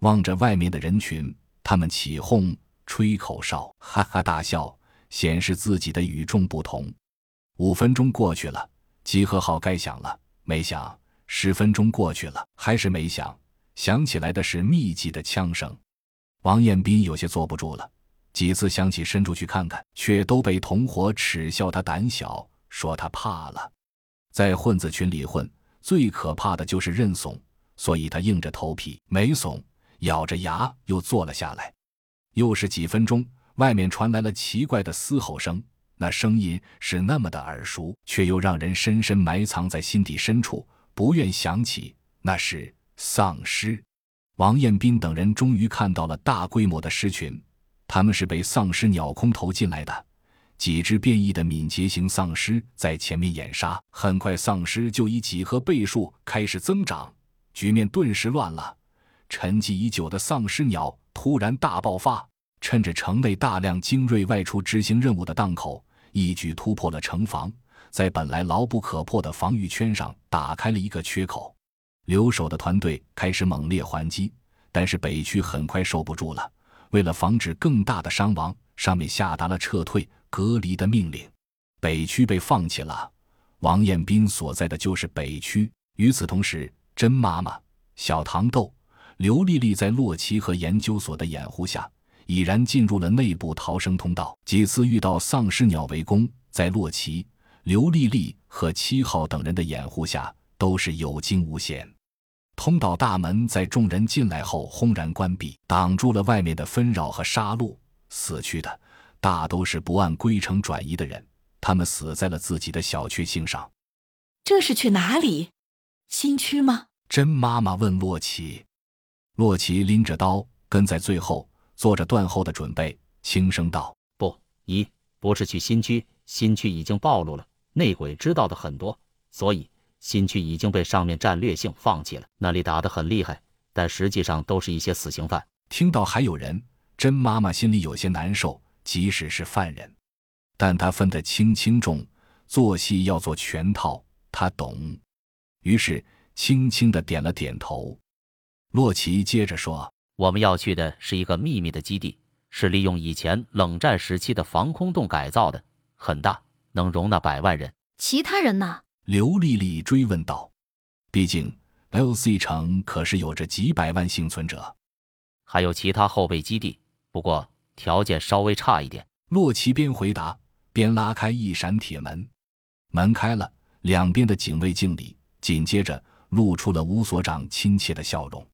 望着外面的人群，他们起哄、吹口哨、哈哈大笑，显示自己的与众不同。五分钟过去了，集合号该响了，没响。十分钟过去了，还是没响。响起来的是密集的枪声。王彦斌有些坐不住了，几次想起伸出去看看，却都被同伙耻笑他胆小，说他怕了。在混子群里混，最可怕的就是认怂，所以他硬着头皮没怂，咬着牙又坐了下来。又是几分钟，外面传来了奇怪的嘶吼声，那声音是那么的耳熟，却又让人深深埋藏在心底深处。不愿想起，那是丧尸。王彦斌等人终于看到了大规模的尸群，他们是被丧尸鸟空投进来的。几只变异的敏捷型丧尸在前面掩杀，很快丧尸就以几何倍数开始增长，局面顿时乱了。沉寂已久的丧尸鸟突然大爆发，趁着城内大量精锐外出执行任务的档口，一举突破了城防。在本来牢不可破的防御圈上打开了一个缺口，留守的团队开始猛烈还击，但是北区很快受不住了。为了防止更大的伤亡，上面下达了撤退隔离的命令，北区被放弃了。王彦斌所在的就是北区。与此同时，甄妈妈、小糖豆、刘丽丽在洛奇和研究所的掩护下，已然进入了内部逃生通道。几次遇到丧尸鸟围攻，在洛奇。刘丽丽和七号等人的掩护下，都是有惊无险。通道大门在众人进来后轰然关闭，挡住了外面的纷扰和杀戮。死去的大都是不按规程转移的人，他们死在了自己的小确幸上。这是去哪里？新区吗？甄妈妈问洛奇。洛奇拎着刀跟在最后，做着断后的准备，轻声道：“不，一不是去新区，新区已经暴露了。”内鬼知道的很多，所以新区已经被上面战略性放弃了。那里打得很厉害，但实际上都是一些死刑犯。听到还有人，甄妈妈心里有些难受。即使是犯人，但她分得清轻重，做戏要做全套，她懂。于是轻轻的点了点头。洛奇接着说：“我们要去的是一个秘密的基地，是利用以前冷战时期的防空洞改造的，很大。”能容纳百万人，其他人呢？刘丽丽追问道。毕竟 L C 城可是有着几百万幸存者，还有其他后备基地，不过条件稍微差一点。洛奇边回答边拉开一扇铁门，门开了，两边的警卫敬礼，紧接着露出了吴所长亲切的笑容。